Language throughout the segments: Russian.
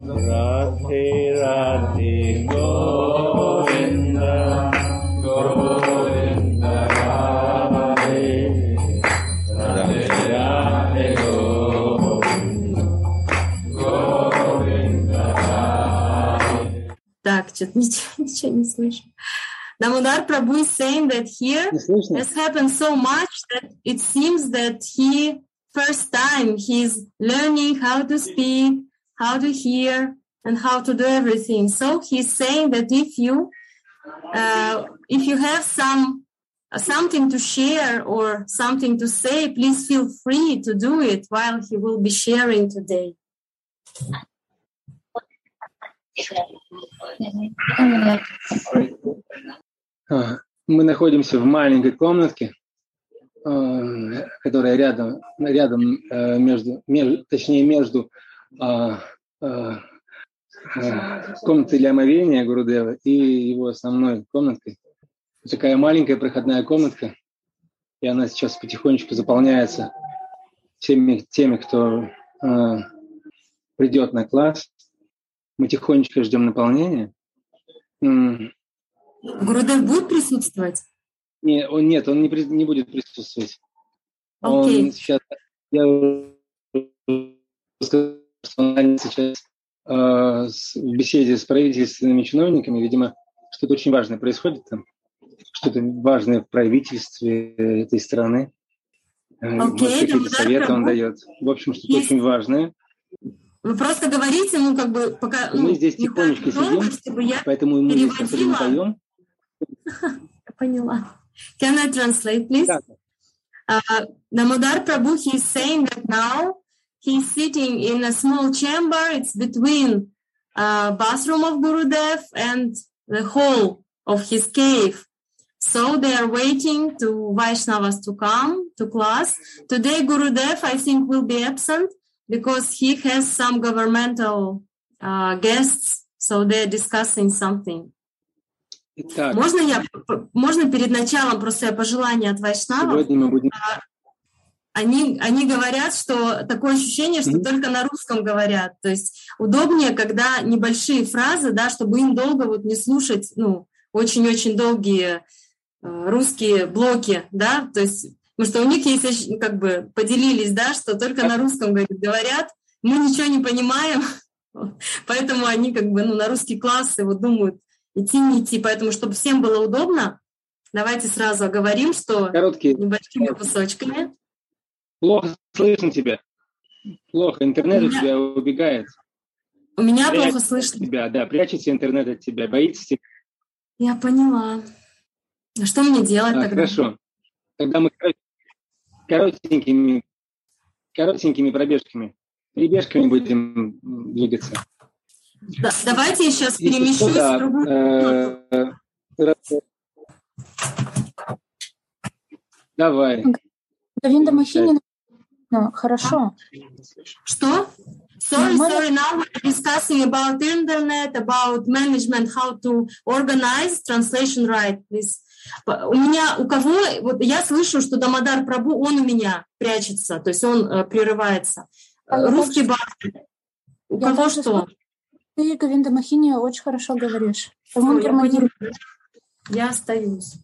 Radhe Radhe Govinda Govinda Radhe Radhe Radhe Govinda Govinda Radhe Так, что-то ничего, ничего не слышу. Damodar Prabhu is saying that here Не слышно? has happened so much that it seems that he first time he's learning how to speak, how to hear, and how to do everything. So he's saying that if you uh, if you have some uh, something to share or something to say, please feel free to do it while he will be sharing today. А, Мы находимся в маленькой комнатке, э, которая рядом, рядом э, между, между, точнее между а, а, комнатой для омовения Гурудева и его основной комнаткой. Такая маленькая проходная комнатка, и она сейчас потихонечку заполняется всеми теми, кто э, придет на класс. Мы тихонечко ждем наполнения. Гурудев будет присутствовать? Не, он, нет, он не, при- не будет присутствовать. Окей. Он сейчас, я сейчас э, в беседе с правительственными чиновниками, видимо, что-то очень важное происходит там, что-то важное в правительстве этой страны. Э, Окей, вот какие-то советы он дает. В общем, что-то Есть- очень важное. Вы просто говорите, ну, как бы, пока... Мы ну, здесь тихонечко громко, сидим. чтобы я Поэтому мы здесь особо не переводила. поем. поняла. Can I translate, please? Да. Uh, Damodar Prabhu, he's saying that now he's sitting in a small chamber. It's between uh, bathroom of Gurudev and the hall of his cave. So they are waiting to Vaishnavas to come to class. Today, Gurudev, I think, will be absent because he has some governmental uh, guests. So they're discussing something. Итак, Можно я, можно перед началом просто я пожелание от Вайшнавов? сегодня мы будем... Они, они говорят, что такое ощущение, что Мгм. только на русском говорят. То есть удобнее, когда небольшие фразы, да, чтобы им долго вот не слушать, ну, очень-очень долгие э, русские блоки, да, то есть, потому что у них есть, ощ- как бы, поделились, да, что только на русском говорит, говорят, мы ничего не понимаем, поэтому они как бы, ну, на русские классы вот думают, идти, не идти, поэтому, чтобы всем было удобно, давайте сразу оговорим, что Короткие небольшими кусочками. Плохо слышно тебя. Плохо. Интернет У у меня- тебя убегает. У меня Прячется плохо от слышно. Тебя, да, прячется интернет от тебя, боится тебя. Я поняла. А что мне делать А, тогда? хорошо. Тогда мы корот- коротенькими, коротенькими пробежками, перебежками будем двигаться. Да, давайте я сейчас Если перемещусь что-то, в другую э, Давай. Говинда Махини, ну, хорошо. Что? Sorry, sorry. Now we're discussing about internet, about management, how to organize translation right, У меня, у кого, вот я слышу, что Дамадар Прабу, он у меня прячется, то есть он э, прерывается. А Русский бар. У я кого что? Ты, Говинда Махини, очень хорошо говоришь. По-моему, я. Я остаюсь.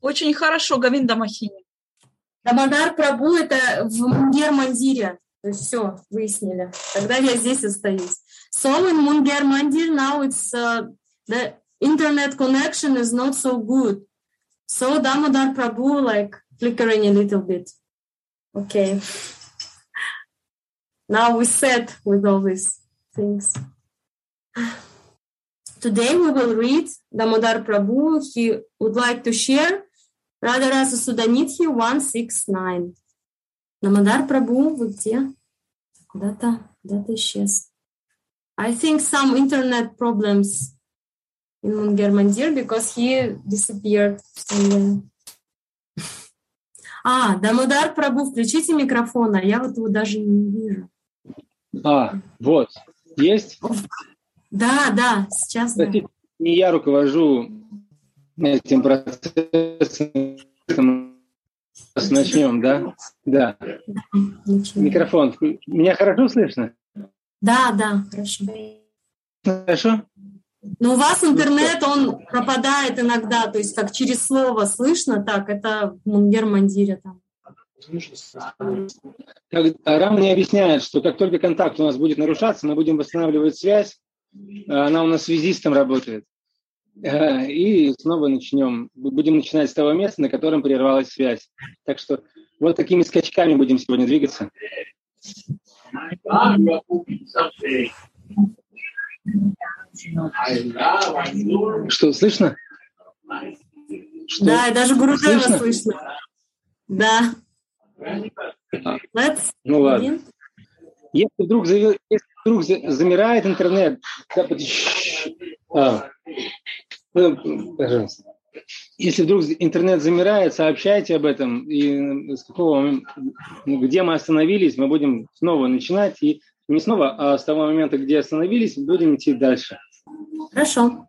Очень хорошо, Гавинда Махини. Дамадар Прабу это в Мунгер Мандире. То есть все, выяснили. Тогда я здесь остаюсь. So in Munger Mandir now it's uh, the internet connection is not so good. So Damodar Prabhu like flickering a little bit. Okay. Now we set with all these things. Today we will read Damodar Prabhu. He would like to share Радharаса Суданитхи 169. Намадар Прабу, вы где? Куда-то, куда-то исчез. I think some internet problems in Munger Mandir because he disappeared somewhere. А, Дамодар Прабу, включите микрофон, а я вот его даже не вижу. А, вот. Есть? Да, да, сейчас да. Простите, не я руковожу этим процессом. Начнем, да? Да. Микрофон. Меня хорошо слышно? Да, да, хорошо. Хорошо? Но у вас интернет, он пропадает иногда, то есть как через слово слышно, так, это в Мунгер-Мандире там. Рам мне объясняет, что как только контакт у нас будет нарушаться, мы будем восстанавливать связь, она у нас связистом работает. Э, И снова начнем, будем начинать с того места, на котором прервалась связь. Так что вот такими скачками будем сегодня двигаться. Что, слышно? Что? Да, и даже Гурудева Слышно? слышно. Да. Let's Ну ладно. Если вдруг, если вдруг за- замирает интернет, да, а, пожалуйста. Если вдруг интернет замирает, сообщайте об этом. И с какого где мы остановились, мы будем снова начинать. И не снова, а с того момента, где остановились, будем идти дальше. Хорошо.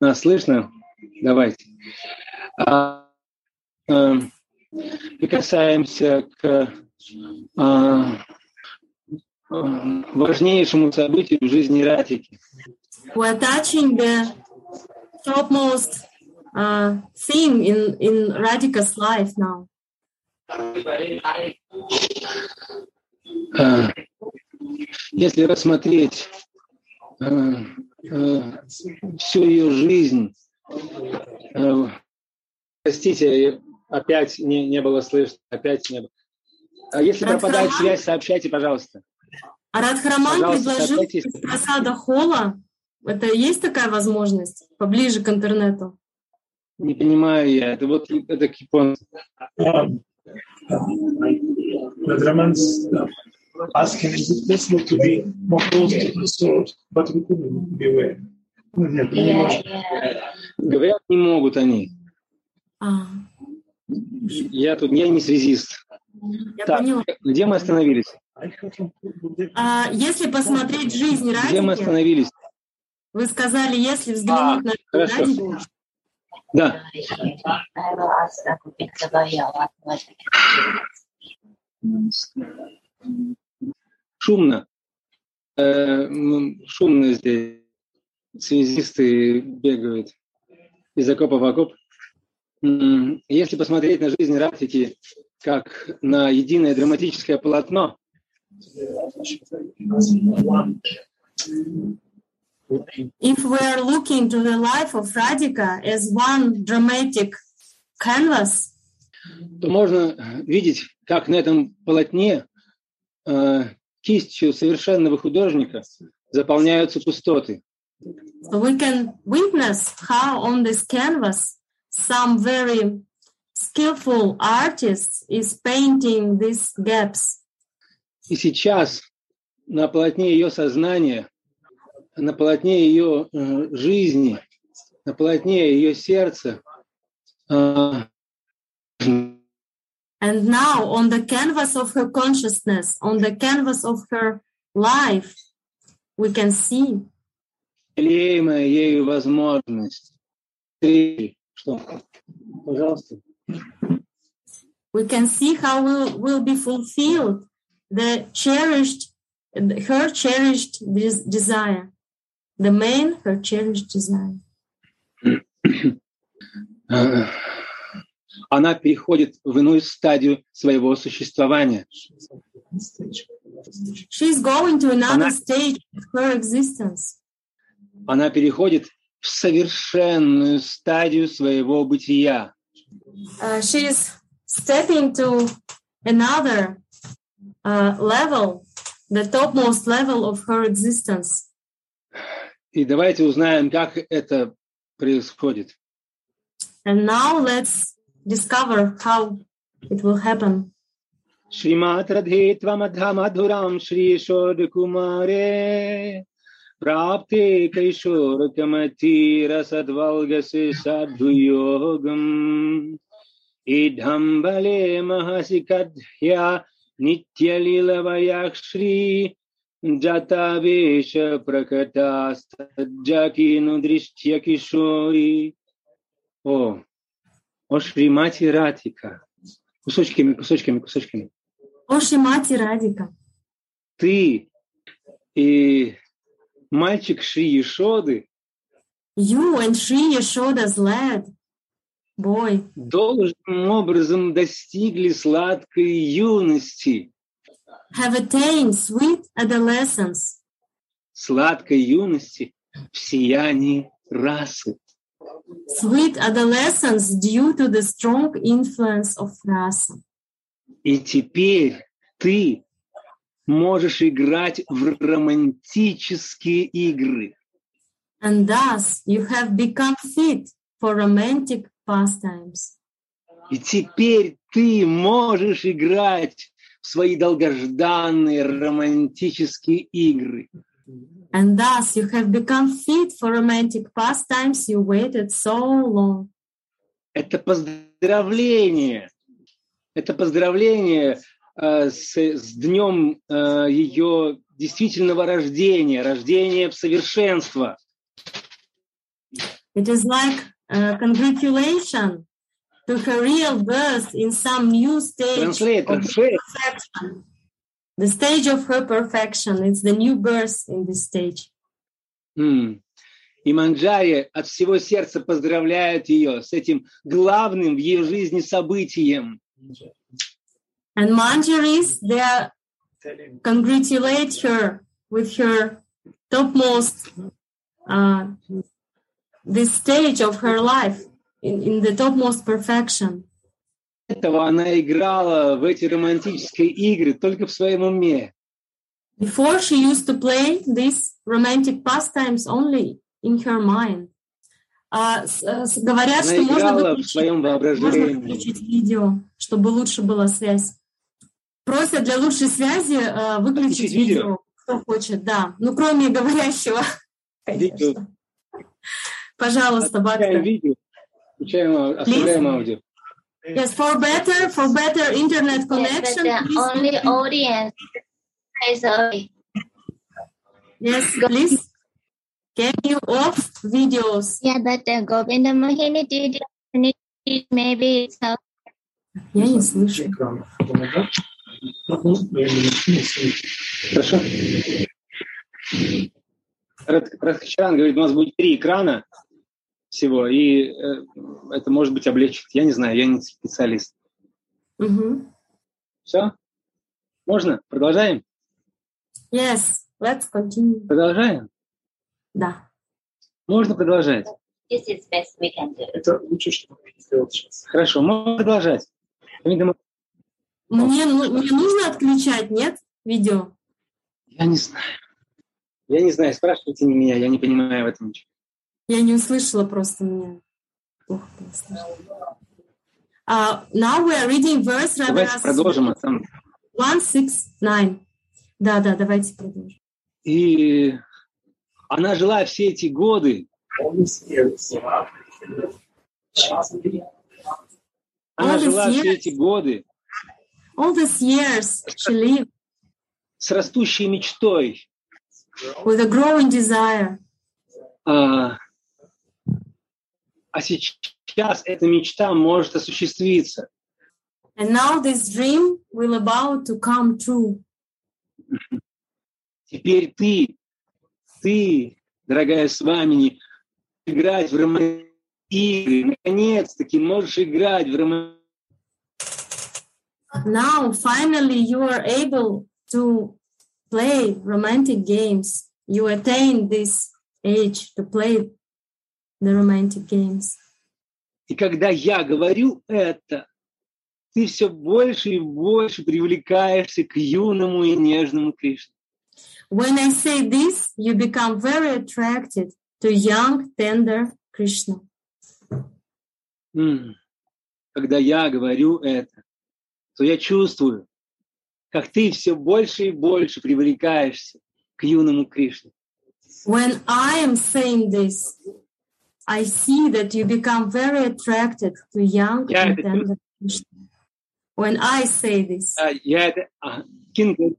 А, слышно? Давайте. А, а, прикасаемся к а, а, важнейшему событию в жизни Ратики. We're touching the topmost uh, thing in, in Radhika's life now. А, Если рассмотреть а, всю ее жизнь, простите, опять не, не было слышно, опять не было. Если пропадает Радхарман? связь, сообщайте, пожалуйста. Радхараман Пожалуйста, предложил из просада холла. Это есть такая возможность? Поближе к интернету. Не понимаю я. Это вот это кипон. The Brahmans uh, asking, is it possible to be more close to the source, but we couldn't be aware. Ну, Нет, не можем. Говорят, не могут они. А, Я тут, я не связист. я Так, поняла. где мы остановились? А, если посмотреть жизнь Где мы остановились? Вы сказали, если взглянуть на жизнь хорошо. Да. Шумно. Э, м, шумно здесь. Связисты бегают из окопа в окоп. Если посмотреть на жизнь Рафики как на единое драматическое полотно, if we are looking to the life of Radhika as one dramatic canvas, то можно видеть, как на этом полотне э, кистью совершенного художника заполняются пустоты. so we can witness how on this canvas some very skillful artist is painting these gaps. И сейчас на полотне ее сознания, на полотне ее э, жизни, на полотне ее сердца э, And now, on the canvas of her consciousness, on the canvas of her life, we can see лелеемая ею возможность. Ты- Что? Пожалуйста. we can see how will, will be fulfilled the cherished her cherished des- desire the main her cherished desire Э, Она переходит в иную стадию своего существования. she's going to another Она- stage of her existence Она переходит в совершенную стадию своего бытия. uh, she is stepping to another uh, level the topmost level of her existence И давайте узнаем, как это происходит. and now let's discover how it will happen श्रीमात् रधे त्वमधमधुरां श्रीशोधकुमारे प्राप्ते कैशोरकमतीरसद्वल्गसि साधुयोगम् इढं बले महसि कद्ह्या नित्यलीलवयाः श्री जतावेश प्रकटास्तज्जकीनुदृष्ट्य किशोरी О, о Шримати Ратика. Кусочками, кусочками, кусочками. о Шримати Радика Ты и мальчик Шри Ешоды you and Sri Yashoda's lad, boy, должным образом достигли сладкой юности. have attained sweet adolescence, Сладкой юности в сиянии расы. sweet adolescence due to the strong influence of rasa. И теперь ты можешь играть в романтические игры. And thus you have become fit for romantic pastimes. И теперь ты можешь играть в свои долгожданные романтические игры. And thus you have become fit for romantic pastimes you waited so long. Это поздравление. Это поздравление э, с, с днем э, ее действительного рождения, рождения в совершенство. It is like a congratulation to her real birth in some new stage Транслейт, of транслейт. perfection. The stage of her perfection. It's the new birth in this stage. М. И Манджари от всего сердца поздравляет ее с этим главным в ее жизни событием. And Manjaris, they are Telling congratulate her with her topmost uh, this stage of her life In, in the topmost perfection. Этого она играла в эти романтические игры только в своем уме. Before she used to play these romantic pastimes only in her mind. А, с- с- говорят, Она что можно выключить, можно выключить видео, чтобы лучше была связь. Просят для лучшей связи э, выключить видео? видео, кто хочет, да. Ну, кроме говорящего, конечно. Видео. Пожалуйста, Батка. видео, включаем, оставляем аудио. Yes, for better, for better internet Yes, but connection, the please only audience is early. yes, please. Can you off videos? Yeah, but the Govinda Mohini did it. Maybe it's a Я не слышу. Ну. Хорошо. Рад- Радхачаран говорит, у нас будет три экрана всего, и э, это может быть облегчит. Я не знаю, я не специалист. Мгм. Все? Можно? Продолжаем? Yes, let's continue. Продолжаем? Да. Можно продолжать? this is best we can do. Это лучше, что можно сделать сейчас. Хорошо, можно продолжать. Видимо, Мне, ну- мне нужно отключать, нет, видео? я не знаю. Я не знаю, спрашивайте не меня, я не понимаю в этом ничего. Я не услышала просто меня. Плохо было слышно. Uh, now we are reading verse Давайте продолжим. а там- 169. Да, да, давайте продолжим. И она жила все эти годы, она жила все эти годы All these years she lived с растущей мечтой. with a growing desire. А, а сейчас эта мечта может осуществиться. And now this dream will about to come true. Теперь ты, ты, дорогая с вами, играть в романтические игры. Наконец-таки можешь играть в романтические Now, finally, you are able to play romantic games. You attain this age to play the romantic games. И когда я говорю это, ты все больше и больше привлекаешься к юному и нежному Кришне. When I say this, you become very attracted to young, tender Krishna. М. Когда я говорю это, то я чувствую, как ты все больше и больше привлекаешься к юному Кришне. When I am saying this, I see that you become very attracted to young Я and это tender Krishna. When I say this, А, я это... а, Кинкел,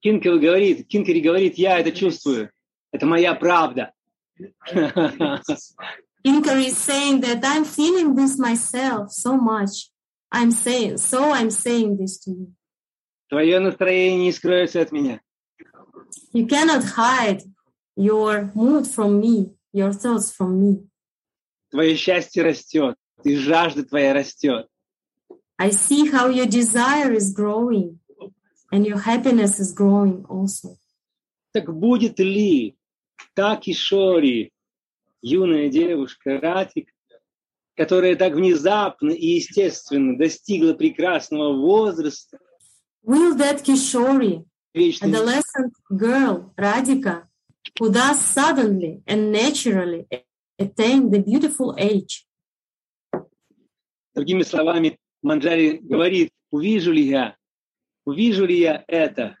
Кинкел говорит, Кинкери говорит, я это чувствую. Это моя правда. Inker is saying that I'm feeling this myself so much. I'm saying, so I'm saying this to you. Твое настроение не скроется от меня. You cannot hide your mood from me, your thoughts from me. Твое счастье растет, и жажда твоя растет. I see how your desire is growing and your happiness is growing also. Так будет ли та Кишори, юная девушка Ратик, которая так внезапно и естественно достигла прекрасного возраста, Will that Kishori, adolescent girl, Radhika, who does suddenly and naturally attain the beautiful age, Другими словами, Манджари говорит, увижу ли я, увижу ли я это,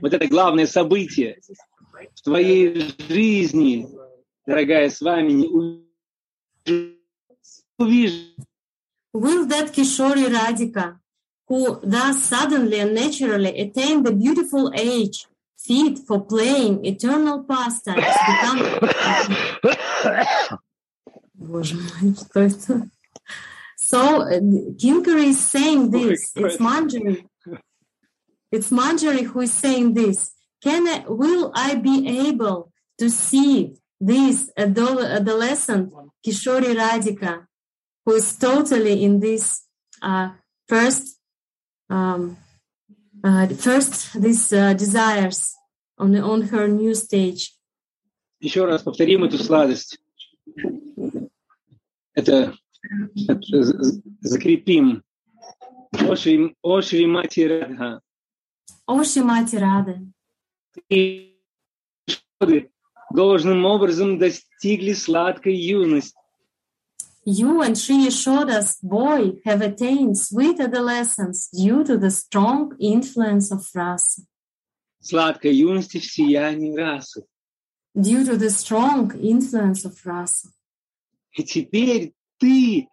вот это главное событие в твоей жизни, дорогая с вами, не увижу, will that Kishori Radhika, who does suddenly and naturally attain the beautiful age, fit for playing eternal pastimes, become Боже мой, что это? So uh, Kinkari is saying this. It's Manjari. It's Manjari who is saying this. Can I, will I be able to see this adol- adolescent Kishori Radhika, who is totally in this uh, first, um, uh, first these uh, desires on the, on her new stage? Еще раз повторим эту сладость. Это, это закрепим. Ошви, ошви мати радха. О, Шимати Рады. Годы должным образом достигли сладкой юности. You and Sri Yashoda's boy have attained sweet adolescence due to the strong influence of rasa, Сладкой юности в сиянии расы. due to the strong influence of rasa. И теперь ты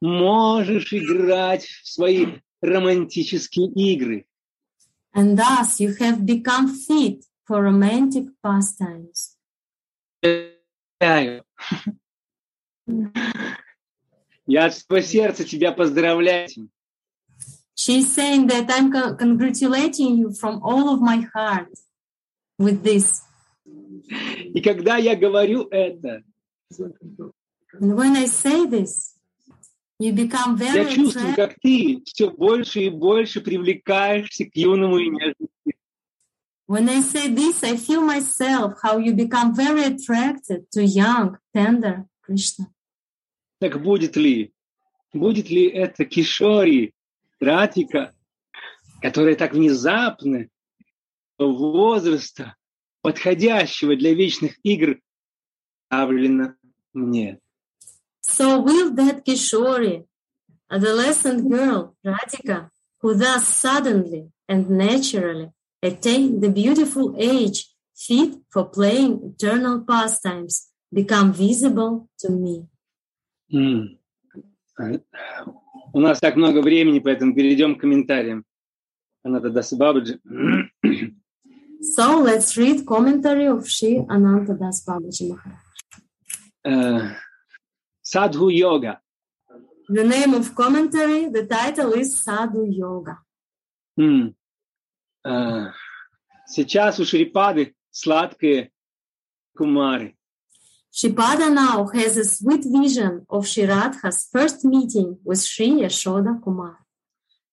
можешь играть в свои романтические игры. And thus you have become fit for romantic pastimes. Я от всего сердца тебя поздравляю. She's saying that I'm co- congratulating you from all of my heart with this. И когда я говорю это, And when I say this, you become я very чувствую, attracted. как ты все больше и больше привлекаешься к юному и нежному. When I say this, I feel myself how you become very attracted to young, tender Krishna. Так будет ли? Будет ли это Кишори, Ратика, которая так внезапно возраста, подходящего для вечных игр, явлена мне? So will that Kishori, adolescent girl, Radhika, who thus suddenly and naturally attain the beautiful age fit for playing eternal pastimes, become visible to me. М. У нас так много времени, поэтому перейдем к комментариям. Дас Бабаджи. So let's read commentary of Sri Ananta Das Babaji Maharaj. Э, Садху йога. The name of commentary, the title is Sadhu Yoga. М. Э, Сейчас у Шрипады сладкие кумары. Shipada now has a sweet vision of Shiradha's first meeting with Sri Yashoda Kumar.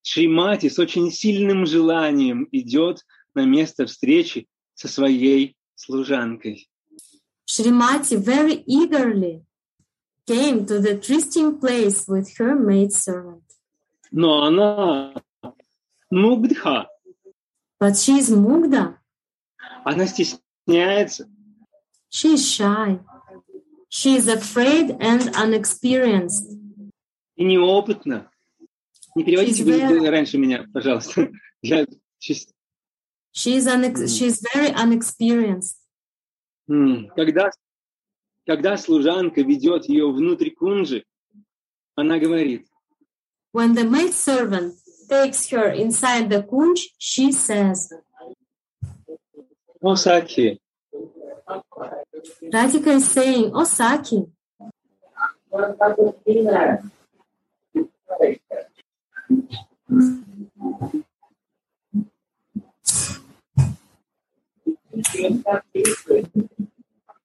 Шримати с очень сильным желанием идет на место встречи со своей служанкой. Shrimati very eagerly came to the trysting place with her maidservant. Но она мугдха, But she is Mugda. она стесняется, She is shy. She is afraid and unexperienced. и неопытна. Не переводите very- раньше меня, пожалуйста. Я She is, unex- she is very unexperienced. Когда, когда служанка ведет ее внутрь кунжи, она говорит, When the maidservant takes her inside the kunj, she says, «О, Саки, Radhika is saying, Oh, Saki,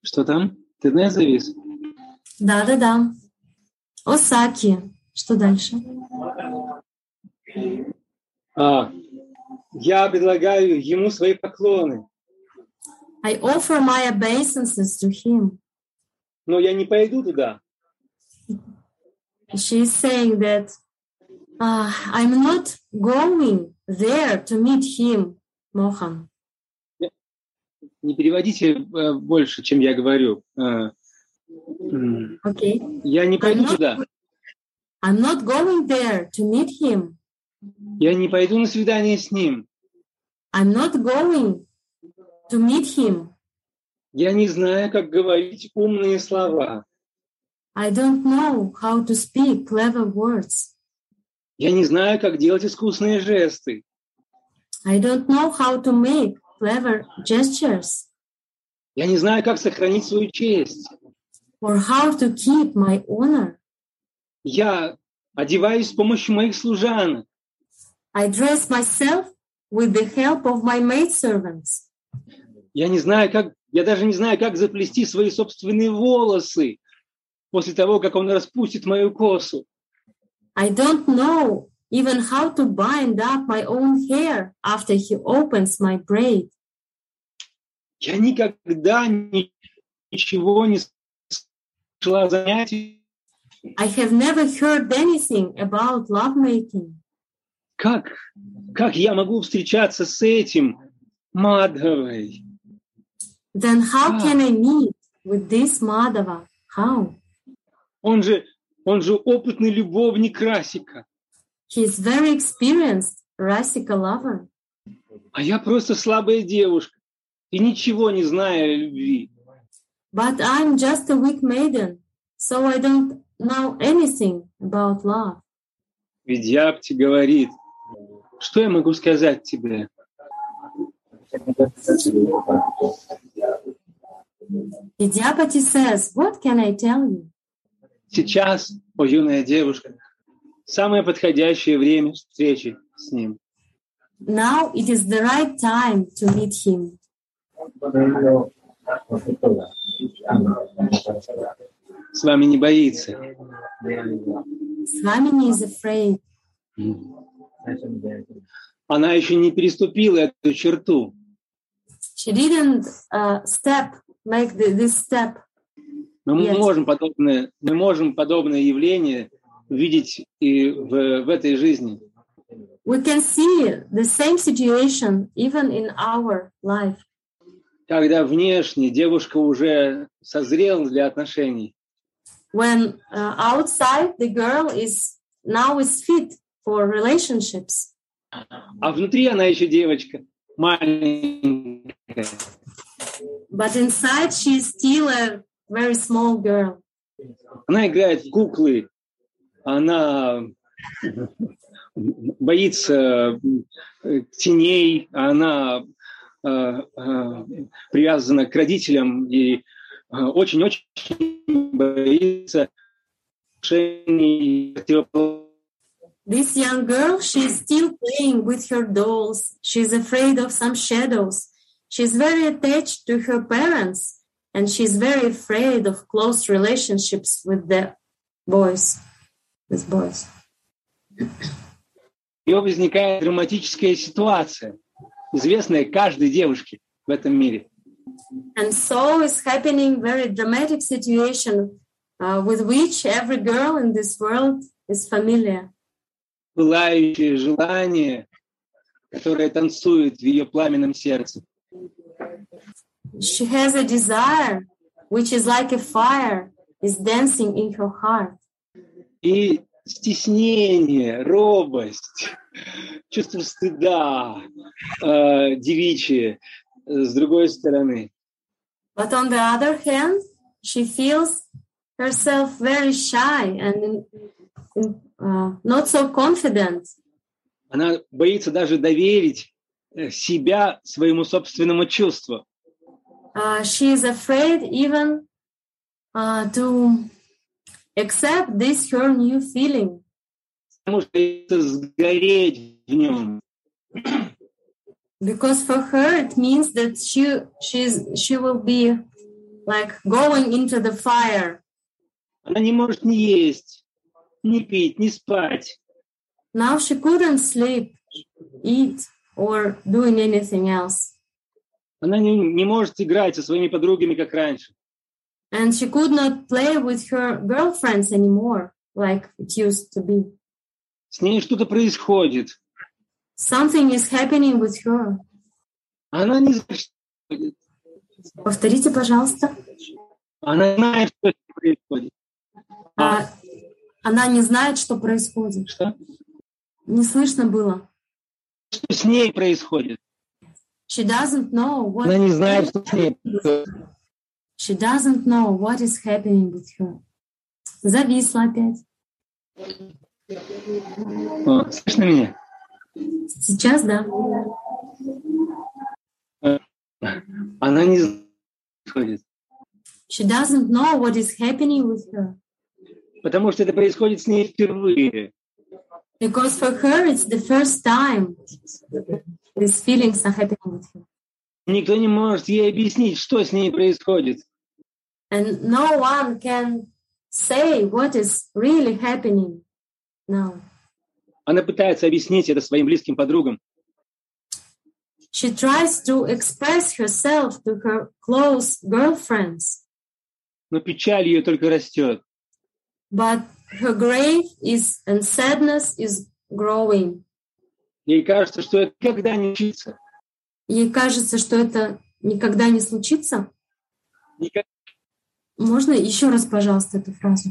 Что там? Интернет завис? Да-да-да. Осаки. Что дальше? А, я предлагаю ему свои поклоны, I offer my obeisances to him. но я не пойду туда. She is saying that uh, I'm not going there to meet him, Mohan. Не переводите э, больше, чем я говорю. А, Okay. Я не I'm пойду not, туда. I'm not going there to meet him. Я не пойду на свидание с ним. I'm not going to meet him. Я не знаю, как говорить умные слова. I don't know how to speak clever words. Я не знаю, как делать искусные жесты. I don't know how to make clever gestures Я не знаю, как сохранить свою честь. or how to keep my honor. Я одеваюсь с помощью моих служанок. I dress myself with the help of my maidservants. Я не знаю, как, я даже не знаю, как заплести свои собственные волосы после того, как он распустит мою косу. I don't know even how to bind up my own hair after he opens my braid. Я никогда ни- ничего не слышала о занятии. I have never heard anything about lovemaking. Как, как я могу встречаться с этим Мадхавой? Then how Ah. can I meet with this Madhava? How? Он же, он же опытный любовник Расика. He is very experienced Rasika lover. А я просто слабая девушка и ничего не знаю о любви. But I'm just a weak maiden, so I don't know anything about love. Видьяпти говорит, что я могу сказать тебе? Vidyapati says, What can I tell you? Сейчас, о юная девушка, самое подходящее время встречи с ним. Now it is the right time to meet him. С вами не боится. Swamini is afraid. Она еще не переступила эту черту. She didn't uh, step, make the, this step. Мы Yes. можем подобное, мы можем подобное явление видеть и в, в этой жизни. We can see the same situation even in our life. Когда внешне девушка уже созрела для отношений, When uh, outside the girl is now is fit for relationships, а внутри она еще девочка маленькая. but inside she is still a very small girl. Она играет в куклы, она боится э, теней, она э, э, привязана к родителям и очень-очень боится отношений противоположных. This young girl, she's still playing with her dolls. She's afraid of some shadows. She's very attached to her parents and she's very afraid of close relationships with the boys. With boys. У нее возникает драматическая ситуация, известная каждой девушке в этом мире. And so is happening very dramatic situation uh, with which every girl in this world is familiar. Пылающее желание, которое танцует в ее пламенном сердце. She has a desire which is like a fire is dancing in her heart. И стеснение, робость, чувство стыда, э, девичье, э, с другой стороны. But on the other hand, she feels herself very shy and uh, not so confident. Она боится даже доверить э, себя своему собственному чувству. Uh, she is afraid even uh, to accept this her new feeling Потому что боится сгореть в нем. Because for her it means that she she's she will be like going into the fire. Она не может ни есть, ни пить, ни спать. Now she couldn't sleep, eat, or doing anything else. Она не, не может играть со своими подругами, как раньше. And she could not play with her girlfriends anymore like it used to be. С ней что-то происходит. Something is happening with her. Она не знает. Повторите, пожалуйста. Она знает, что происходит. А, она не знает, что происходит. Что? Не слышно было. Что с ней происходит? She doesn't know what Она не знает, что с ней происходит. She doesn't know what is happening with her. Зависла опять. О, слышно меня? Сейчас, да. Она не знает, что происходит. She doesn't know what is happening with her. Потому что это происходит с ней впервые. Because for her, it's the first time these feelings are happening with her. Никто не может ей объяснить, что с ней происходит. And no one can say what is really happening now. Она пытается объяснить это своим близким подругам. She tries to express herself to her close girlfriends, но печаль ее только растет. But her grief is and sadness is growing. Ей кажется, что это никогда не случится. Ей кажется, что это никогда не случится. Никогда Можно еще раз, пожалуйста, эту фразу?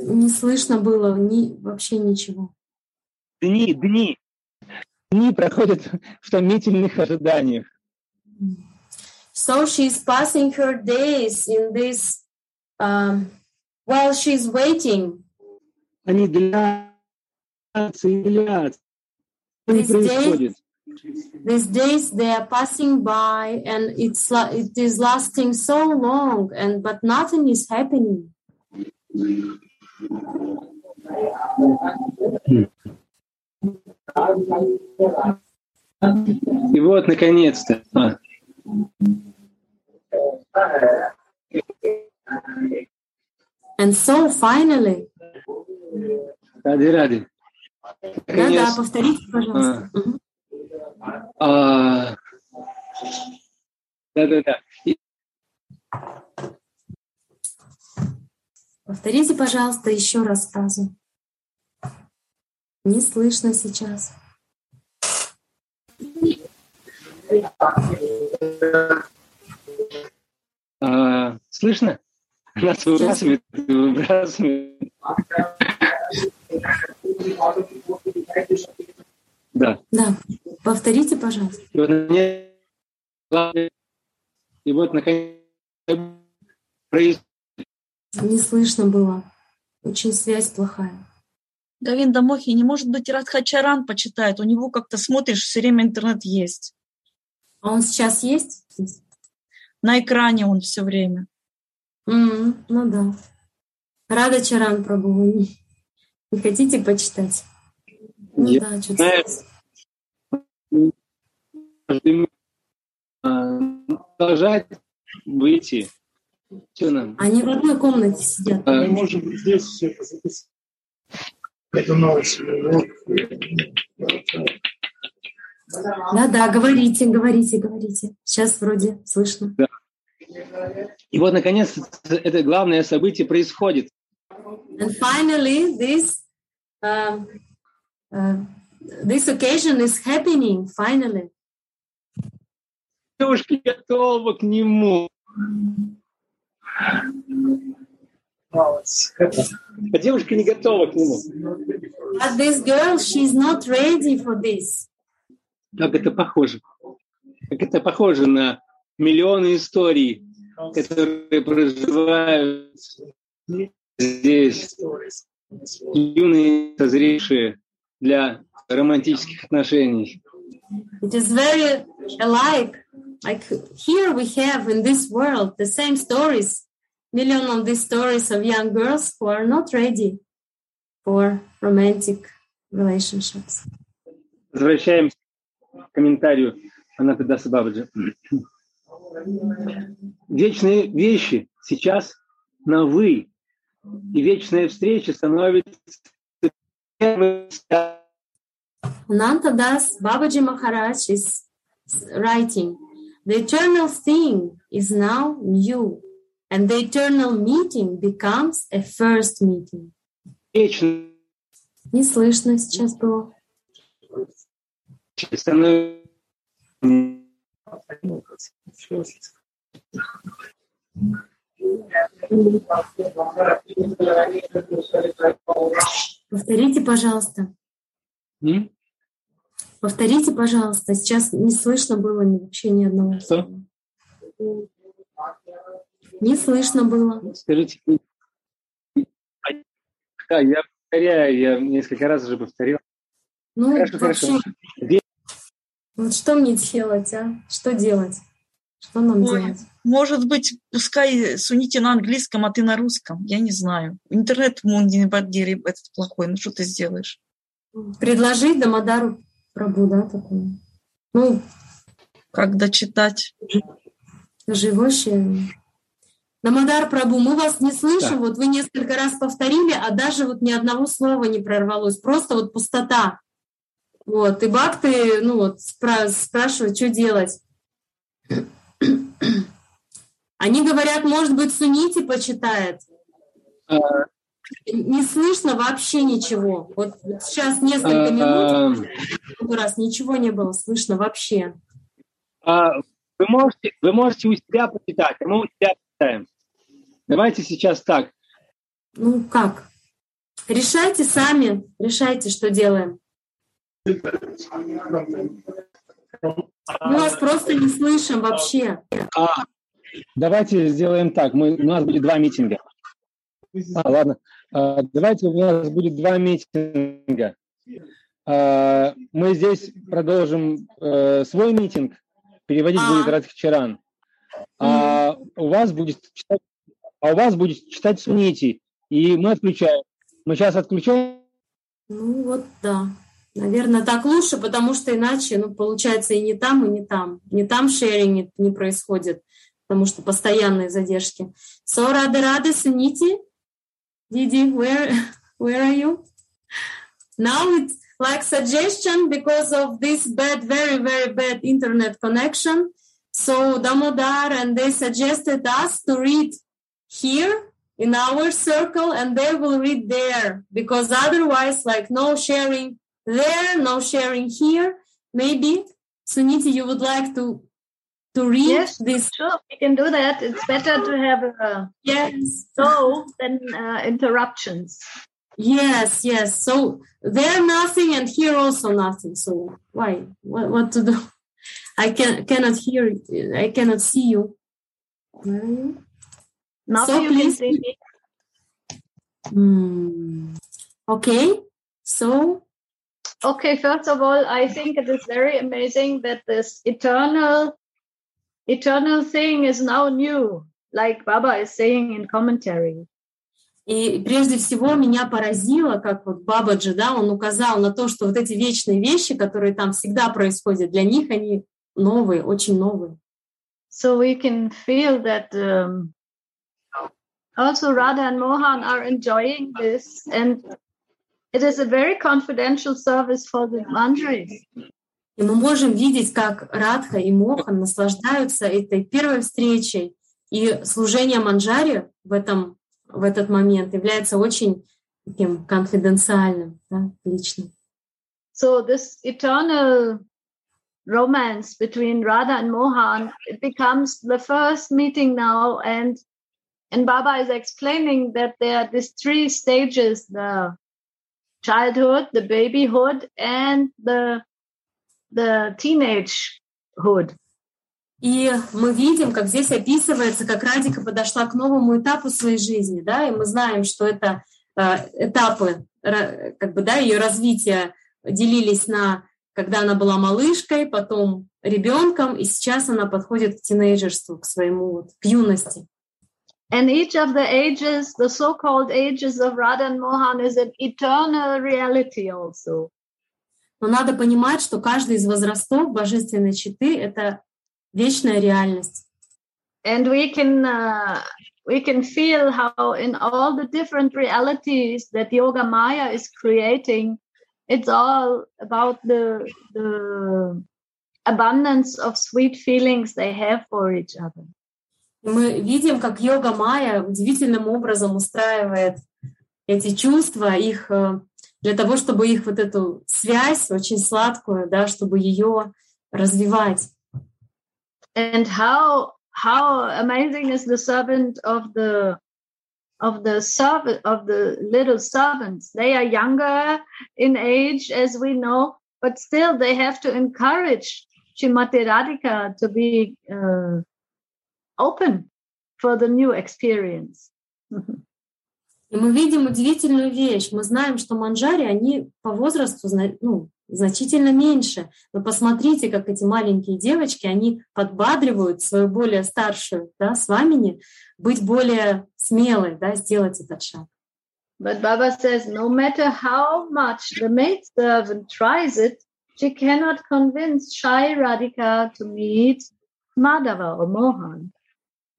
Не слышно было ни, вообще ничего. Дни, дни. Дни проходят в томительных ожиданиях. So she's passing her days in this, um, while she's waiting. Они длятся и длятся. Что не These days- происходит? These days they are passing by, and it's la- it is lasting so long, and but nothing is happening. И вот, наконец-то. а, And so finally, Ради, ради. да-да, Наконец, повторите, пожалуйста. Мгм. а, Да-да-да. И Повторите, пожалуйста, еще раз фразу. Не слышно сейчас. а, Слышно? Нас выбрасывает, выбрасывает. Да. Да, повторите, пожалуйста. И вот, наконец, и вот, наконец, происходит Не слышно было. Очень связь плохая. Гавинда Мохи, не может быть, Радхачаран почитает. У него как-то смотришь, все время интернет есть. А он сейчас есть? На экране он все время. М, ну да. Рада Чаран Прабу. вы Не, хотите почитать? Ну Я да, что-то а, продолжать выйти. Они в одной комнате сидят. А, Мы можем здесь все это записать. Это новость. Да-да, говорите, говорите, говорите. Сейчас вроде слышно. И вот, наконец, это главное событие происходит. And finally, this um, uh, this occasion is happening. Finally, Девушка готова к нему. А девушка не готова к нему. but this girl, she's not ready for this. Как это похоже? Как это похоже на миллионы историй, которые проживают здесь юные, созревшие для романтических отношений. It is very alike like here we have in this world the same stories, million of these stories of young girls who are not ready for romantic relationships. Возвращаемся к комментарию Анатадаса Бабаджи. Вечные вещи сейчас на «вы», и вечная встреча становится Ananta Das Babaji Maharaj is writing, the eternal thing is now new, and the eternal meeting becomes a first meeting. вечной Не слышно сейчас было. Повторите, пожалуйста. М? Повторите, пожалуйста. Сейчас не слышно было вообще ни одного Что? Не слышно было. Скажите, да, я повторяю, я несколько раз уже повторил. Ну, Хорошо, вообще, хорошо. Вот что мне делать, а? Что делать? Что нам Ой. делать? Может быть, пускай суните на английском, а ты на русском. Я не знаю. Интернет в Мунди Бадгири этот плохой. Ну что ты сделаешь? Предложить Дамадару Прабу, да, такое? Ну, Как дочитать? живущие. Дамадар Прабу, мы вас не слышим, Да. вот вы несколько раз повторили, а даже вот ни одного слова не прорвалось, просто вот пустота. Вот, и бакты, ну вот, спра- спрашивают, что делать. Они говорят, может быть, Сунити почитает. А, Не слышно вообще ничего. Вот сейчас несколько минут, а, раз ничего не было слышно вообще. а, Вы можете, вы можете у себя почитать, а мы у себя почитаем. Давайте сейчас так. Ну как? Решайте сами, решайте, что делаем. Мы вас просто не слышим вообще. А, давайте сделаем так. Мы, у нас будет два митинга. А, ладно. А, давайте у нас будет два митинга. А, мы здесь продолжим э, свой митинг. Переводить А. будет Радхичаран. А у вас будет читать, а у вас будет читать Сунити. И мы отключаем. Мы сейчас отключаем. Ну вот да. Наверное, так лучше, потому что иначе, ну, получается, и не там, и не там. Не там шеринг не, не происходит, потому что постоянные задержки. So, рады, рады, Suniti. Didi, where, where are you? Now it's like suggestion because of this bad, very, very bad internet connection. So Damodar and they suggested us to read here in our circle and they will read there because otherwise like no sharing there, no sharing here. Maybe Suniti, you would like to to read Yes. this? Sure, we can do that. It's better to have a Yes. so than uh, interruptions. Yes, yes. So there nothing and here also nothing. So why? What, what to do? I can cannot hear. it. I cannot see you. You? Now So you can please- see me. Hmm. Okay. So Okay, first of all, I think it is very amazing that this eternal, eternal thing is now new, like Baba is saying in commentary. И прежде всего меня поразило, как вот Бабаджи, да, он указал на то, что вот эти вечные вещи, которые там всегда происходят, для них они новые, очень новые. So we can feel that um, also Radha and Mohan are enjoying this, and it is a very confidential service for the manjaris. И мы можем видеть, как Радха и Мохан наслаждаются этой первой встречей, и служение Манджари в, этом, в этот момент является очень таким конфиденциальным, да, личным. So this eternal romance between Radha and Mohan it becomes the first meeting now, and and Baba is explaining that there are these three stages: the childhood, the babyhood, and the the teenagehood. И мы видим, как здесь описывается, как Радика подошла к новому этапу своей жизни, да, и мы знаем, что это э, этапы, как бы, да, ее развития делились на когда она была малышкой, потом ребенком, и сейчас она подходит к тинейджерству, к своему вот, к юности. And each of the ages, the so-called ages of Radha and Mohan, is an eternal reality also. Но надо понимать, что каждый из возрастов божественной читы — это вечная реальность. And we can uh, we can feel how in all the different realities that Yoga Maya is creating, it's all about the the abundance of sweet feelings they have for each other. Мы видим, как йога Майя удивительным образом устраивает эти чувства, их э, для того, чтобы их вот эту связь очень сладкую, да, чтобы ее развивать. And how how amazing is the servant of the of the servant of the little servants. They are younger in age, as we know, but still they have to encourage Shrimati Radhika to be uh, open for the new experience. И мы видим удивительную вещь. Мы знаем, что манджари, они по возрасту ну, значительно меньше. Но посмотрите, как эти маленькие девочки, они подбадривают свою более старшую да, с вами быть более смелой, да, сделать этот шаг. But Baba says, no matter how much the maid servant tries it, she cannot convince shy Radhika to meet Madhava or Mohan.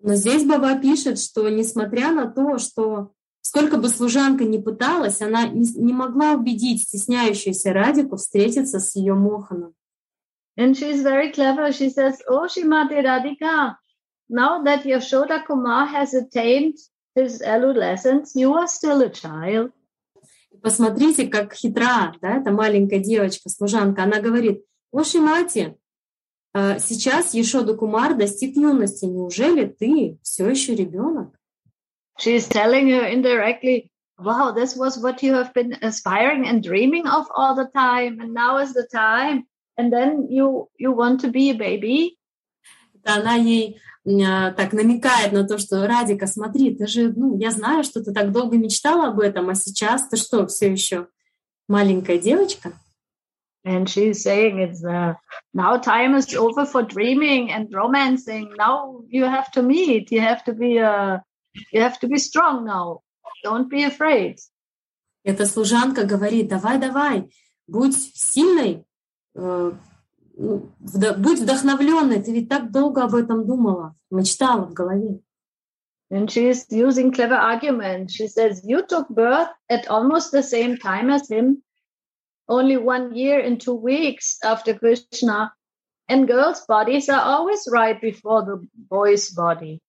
Но здесь Баба пишет, что несмотря на то, что сколько бы служанка ни пыталась, она не, не могла убедить стесняющуюся Радику встретиться с ее Моханом. And she's very clever. She says, Oh, Shrimati Radhika, now that Yashoda Kumar has attained his adolescence, you are still a child. Посмотрите, как хитра, да, эта маленькая девочка, служанка. Она говорит, о, Шимати, сейчас Ешода Кумар достиг юности. Неужели ты все еще ребенок? She is telling her indirectly, wow, this was what you have been aspiring and dreaming of all the time, and now is the time. And then you you want to be a baby. Она ей так намекает на то, что Радика, смотри, ты же, ну, я знаю, что ты так долго мечтала об этом, а сейчас ты что, все еще маленькая девочка? And she's saying it's uh, now time is over for dreaming and romancing. Now you have to meet. You have to be a, you have to be strong now. Don't be afraid. Эта служанка говорит, давай, давай, будь сильной, э, будь вдохновленной. Ты ведь так долго об этом думала, мечтала в голове. And she's using clever arguments. She says, you took birth at almost the same time as him. only one year and two weeks after Krishna. And girls' bodies are always right before the boy's body.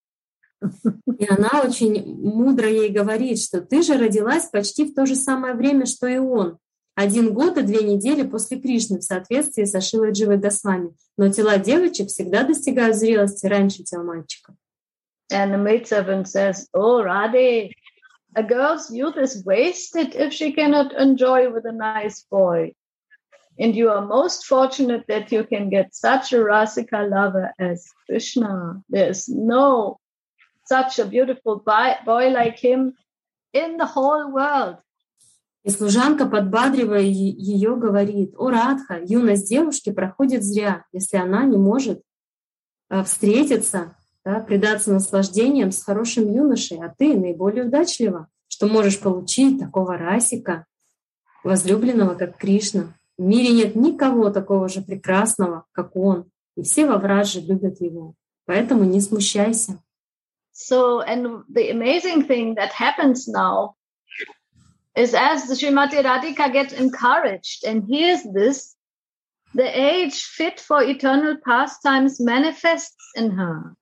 И она очень мудро ей говорит, что ты же родилась почти в то же самое время, что и он. Один год и две недели после Кришны в соответствии со Шилой Дживой Госвами. Но тела девочек всегда достигают зрелости раньше тел мальчиков. And the maidservant says, Oh, Radhe, a girl's youth is wasted if she cannot enjoy with a nice boy. And you are most fortunate that you can get such a Rasika lover as Krishna. There's no such a beautiful boy like him in the whole world. И служанка, подбадривая ее, говорит, «О, Радха, юность девушки проходит зря, если она не может встретиться да, предаться наслаждениям с хорошим юношей, а ты наиболее удачлива, что можешь получить такого расика, возлюбленного, как Кришна. В мире нет никого такого же прекрасного, как он, и все во враже любят его. Поэтому не смущайся. So, and the amazing thing that happens now is as the Srimati Radhika gets encouraged and hears this, the age fit for eternal pastimes manifests in her.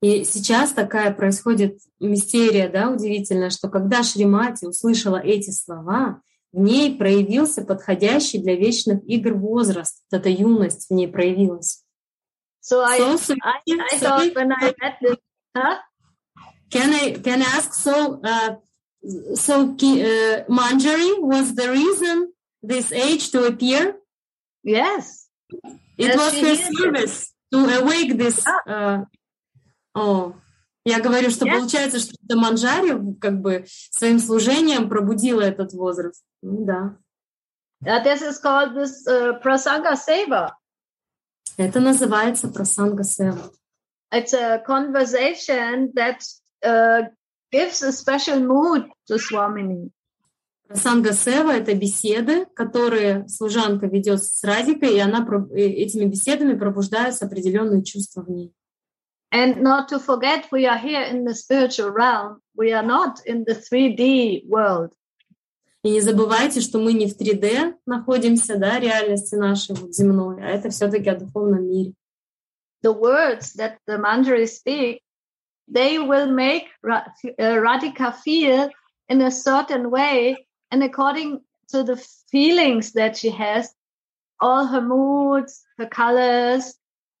И сейчас такая происходит мистерия, да, удивительная, что когда Шримати услышала эти слова, в ней проявился подходящий для вечных игр возраст. Эта юность в ней проявилась. So I, so, I, I thought when I read this, huh? Can I can I ask? So uh, so uh, Manjari was the reason this age to appear. Yes, it yes, was her service to awake this uh, О, я говорю, что yeah. получается, что это Манжари как бы своим служением пробудила этот возраст. Ну да. Uh, this is called this uh, prasanga seva. Это называется прасанга сева. It's a conversation that uh, gives a special mood to Swamini. Прасанга сева — это беседы, которые служанка ведет с Радикой, и она этими беседами пробуждаются определенные чувства в ней. And not to forget, we are here in the spiritual realm. We are not in the 3D world. И не забывайте, что мы не в 3D находимся, да, реальности нашей вот земной, а это все-таки о духовном мире. The words that the manjaris speak, they will make Ra- uh, Radhika feel in a certain way, and according to the feelings that she has, all her moods, her colors,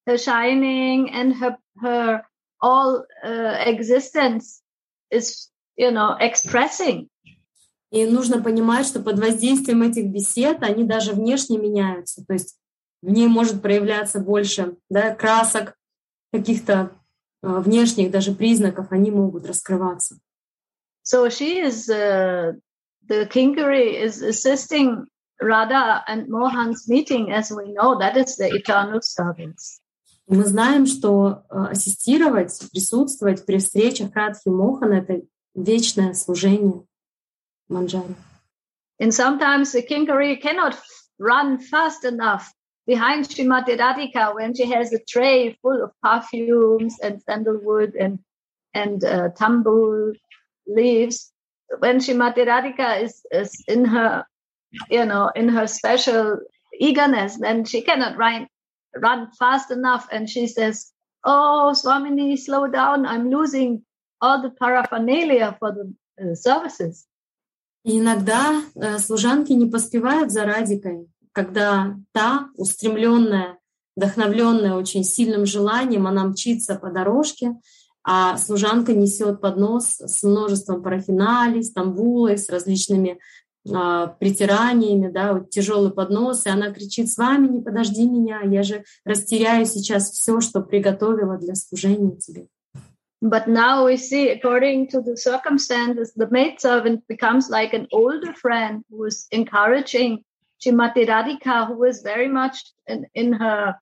her shining, and her her all uh, existence is, you know, expressing. И нужно понимать, что под воздействием этих бесед они даже внешне меняются. То есть в ней может проявляться больше да, красок, каких-то э, внешних даже признаков, они могут раскрываться. So she is uh, the Kinkari is assisting Radha and Mohan's meeting, as we know, that is the eternal service. Мы знаем, что э, ассистировать, присутствовать при встречах Радхи и Мохана — это вечное служение манджари. And sometimes the Kinkari cannot run fast enough behind Srimati Radhika when she has a tray full of perfumes and sandalwood and and uh, tambul leaves. When Srimati Radhika is, is in her, you know, in her special eagerness, then she cannot run run fast enough, and she says, "Oh, Swamini, slow down! I'm losing all the paraphernalia for the uh, services." И иногда э, служанки не поспевают за Радикой, Когда та, устремленная, вдохновленная очень сильным желанием, она мчится по дорожке, а служанка несет поднос с множеством парафиналей, с тамбулой, с различными а, притираниями, да, вот тяжелый поднос, и она кричит, с вами не подожди меня, я же растеряю сейчас все, что приготовила для служения тебе. But now we see, according to the circumstances, the maidservant becomes like an older friend who is encouraging Shrimati Radhika, who is very much in, in her,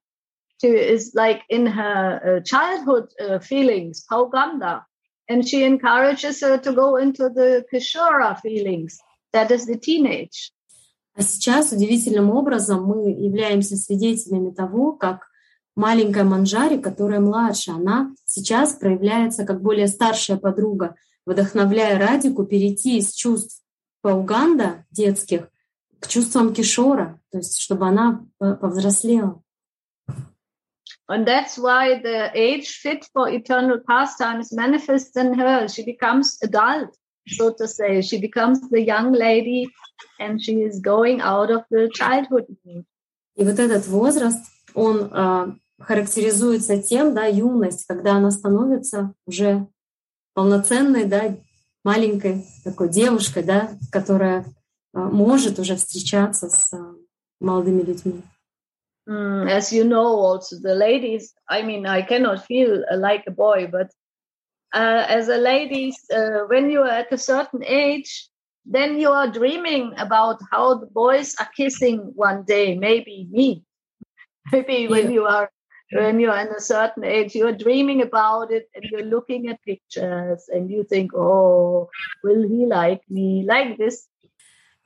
she is like in her uh, childhood uh, feelings, Pauganda. And she encourages her to go into the Kishora feelings, that is the teenage. А сейчас удивительным образом мы являемся свидетелями того, как маленькая Манжари, которая младше, она сейчас проявляется как более старшая подруга, вдохновляя Радику перейти из чувств Пауганда детских к чувствам Кишора, то есть чтобы она по- повзрослела. And that's why the age fit for eternal pastimes manifests in her. She becomes adult, so to say. She becomes the young lady and she is going out of the childhood. И вот этот возраст, он а, характеризуется тем, да, юность, когда она становится уже полноценной, да, маленькой такой девушкой, да, которая может уже встречаться с а, молодыми людьми. Mm, as you know, also the ladies, I mean, I cannot feel uh, like a boy, but uh, as a lady, uh, when you are at a certain age, then you are dreaming about how the boys are kissing one day, maybe me. Maybe when Yeah. you are when you are in a certain age, you're dreaming about it and you're looking at pictures and you think, oh, will he like me? Like this.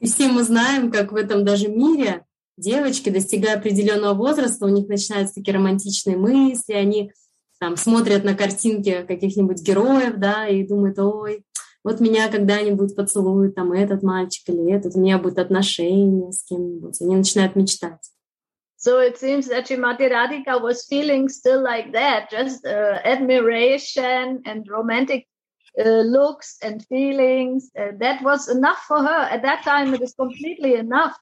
И все мы знаем, как в этом даже мире девочки, достигая определенного возраста, у них начинаются такие романтичные мысли, они там смотрят на картинки каких-нибудь героев, да, и думают, ой, вот меня когда-нибудь поцелует там этот мальчик или этот, у меня будет отношение с кем-нибудь. Они начинают мечтать. So it seems that Shrimati Radhika was feeling still like that, just uh, admiration and romantic uh, looks and feelings. Uh, that was enough for her. At that time, it is completely enough.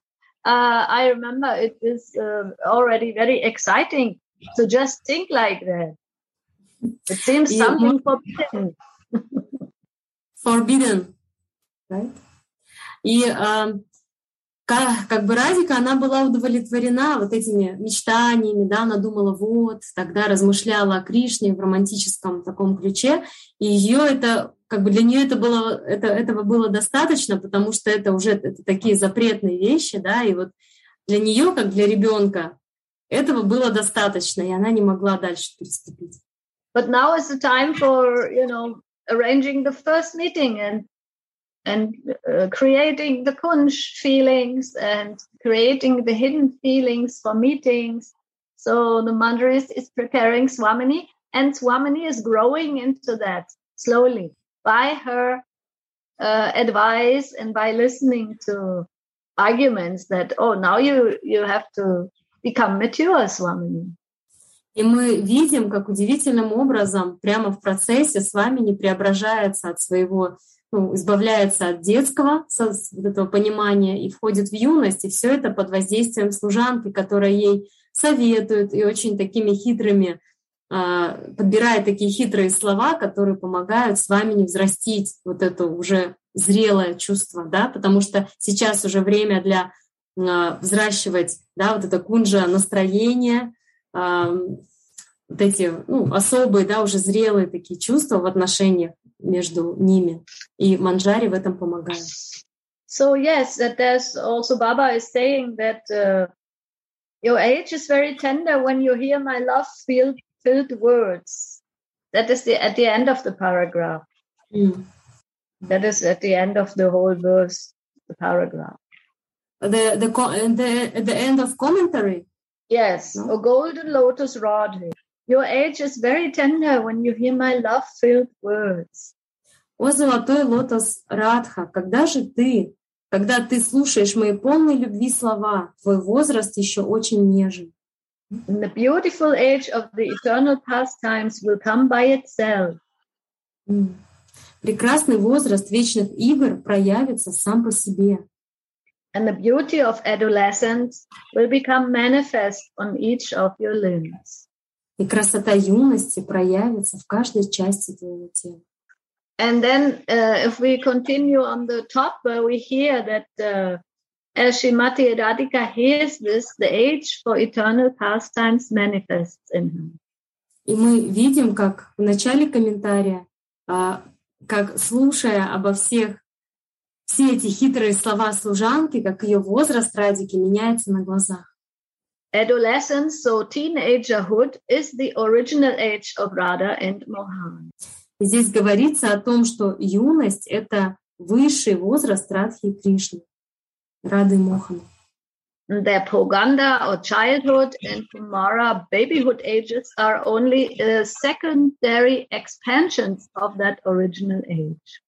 Uh, I remember it is uh, already very exciting to just think like that. It seems Yeah. something forbidden. Forbidden, right? И а, как, как бы Радика, она была удовлетворена вот этими мечтаниями, да, она думала, вот, тогда размышляла о Кришне в романтическом таком ключе, и ее это как бы для нее это было, это, этого было достаточно, потому что это уже это такие запретные вещи, да, и вот для нее, как для ребенка, этого было достаточно, и она не могла дальше приступить. But now is the time for, you know, arranging the first meeting and and uh, creating the kunsh feelings and creating the hidden feelings for meetings. So the mandarist is preparing Swamini and Swamini is growing into that slowly by her uh, advice and by listening to arguments that, oh, now you, you have to become mature, Swamini. И мы видим, как удивительным образом прямо в процессе с вами не преображается от своего, ну, избавляется от детского со, вот этого понимания и входит в юность, и все это под воздействием служанки, которая ей советует и очень такими хитрыми а, подбирает такие хитрые слова, которые помогают с вами не взрастить вот это уже зрелое чувство, да, потому что сейчас уже время для а, взращивать, да, вот это кунжа настроение, а, вот эти ну, особые, да, уже зрелые такие чувства в отношениях между ними. И манджари в этом помогает. So yes, that there's also Baba is saying that uh, your age is very tender when you hear my love filled filled words. That is the at the end of the paragraph. Mm. That is at the end of the whole verse, the paragraph. The the the the end of commentary. Yes, No? a golden lotus rod. Your age is very tender when you hear my love-filled words. О золотой лотос Радха, когда же ты, когда ты слушаешь мои полные любви слова, твой возраст еще очень нежен. And the beautiful age of the eternal pastimes will come by itself. М. Прекрасный возраст вечных игр проявится сам по себе. And the beauty of adolescence will become manifest on each of your limbs. И красота юности проявится в каждой части твоего тела. And then, uh, if we continue on the top, where we hear that uh, as Srimati Radhika hears this, the age for eternal pastimes manifests in her. И мы видим, как в начале комментария, а, как слушая обо всех, все эти хитрые слова служанки, как ее возраст Радики меняется на глазах. Adolescence, so teenagerhood, is the original age of Radha and Mohan. И здесь говорится о том, что юность — это высший возраст Радхи и Кришны, Рады и Мохана. Their Poganda or childhood and Kumara babyhood ages are only uh, secondary expansions of that original age.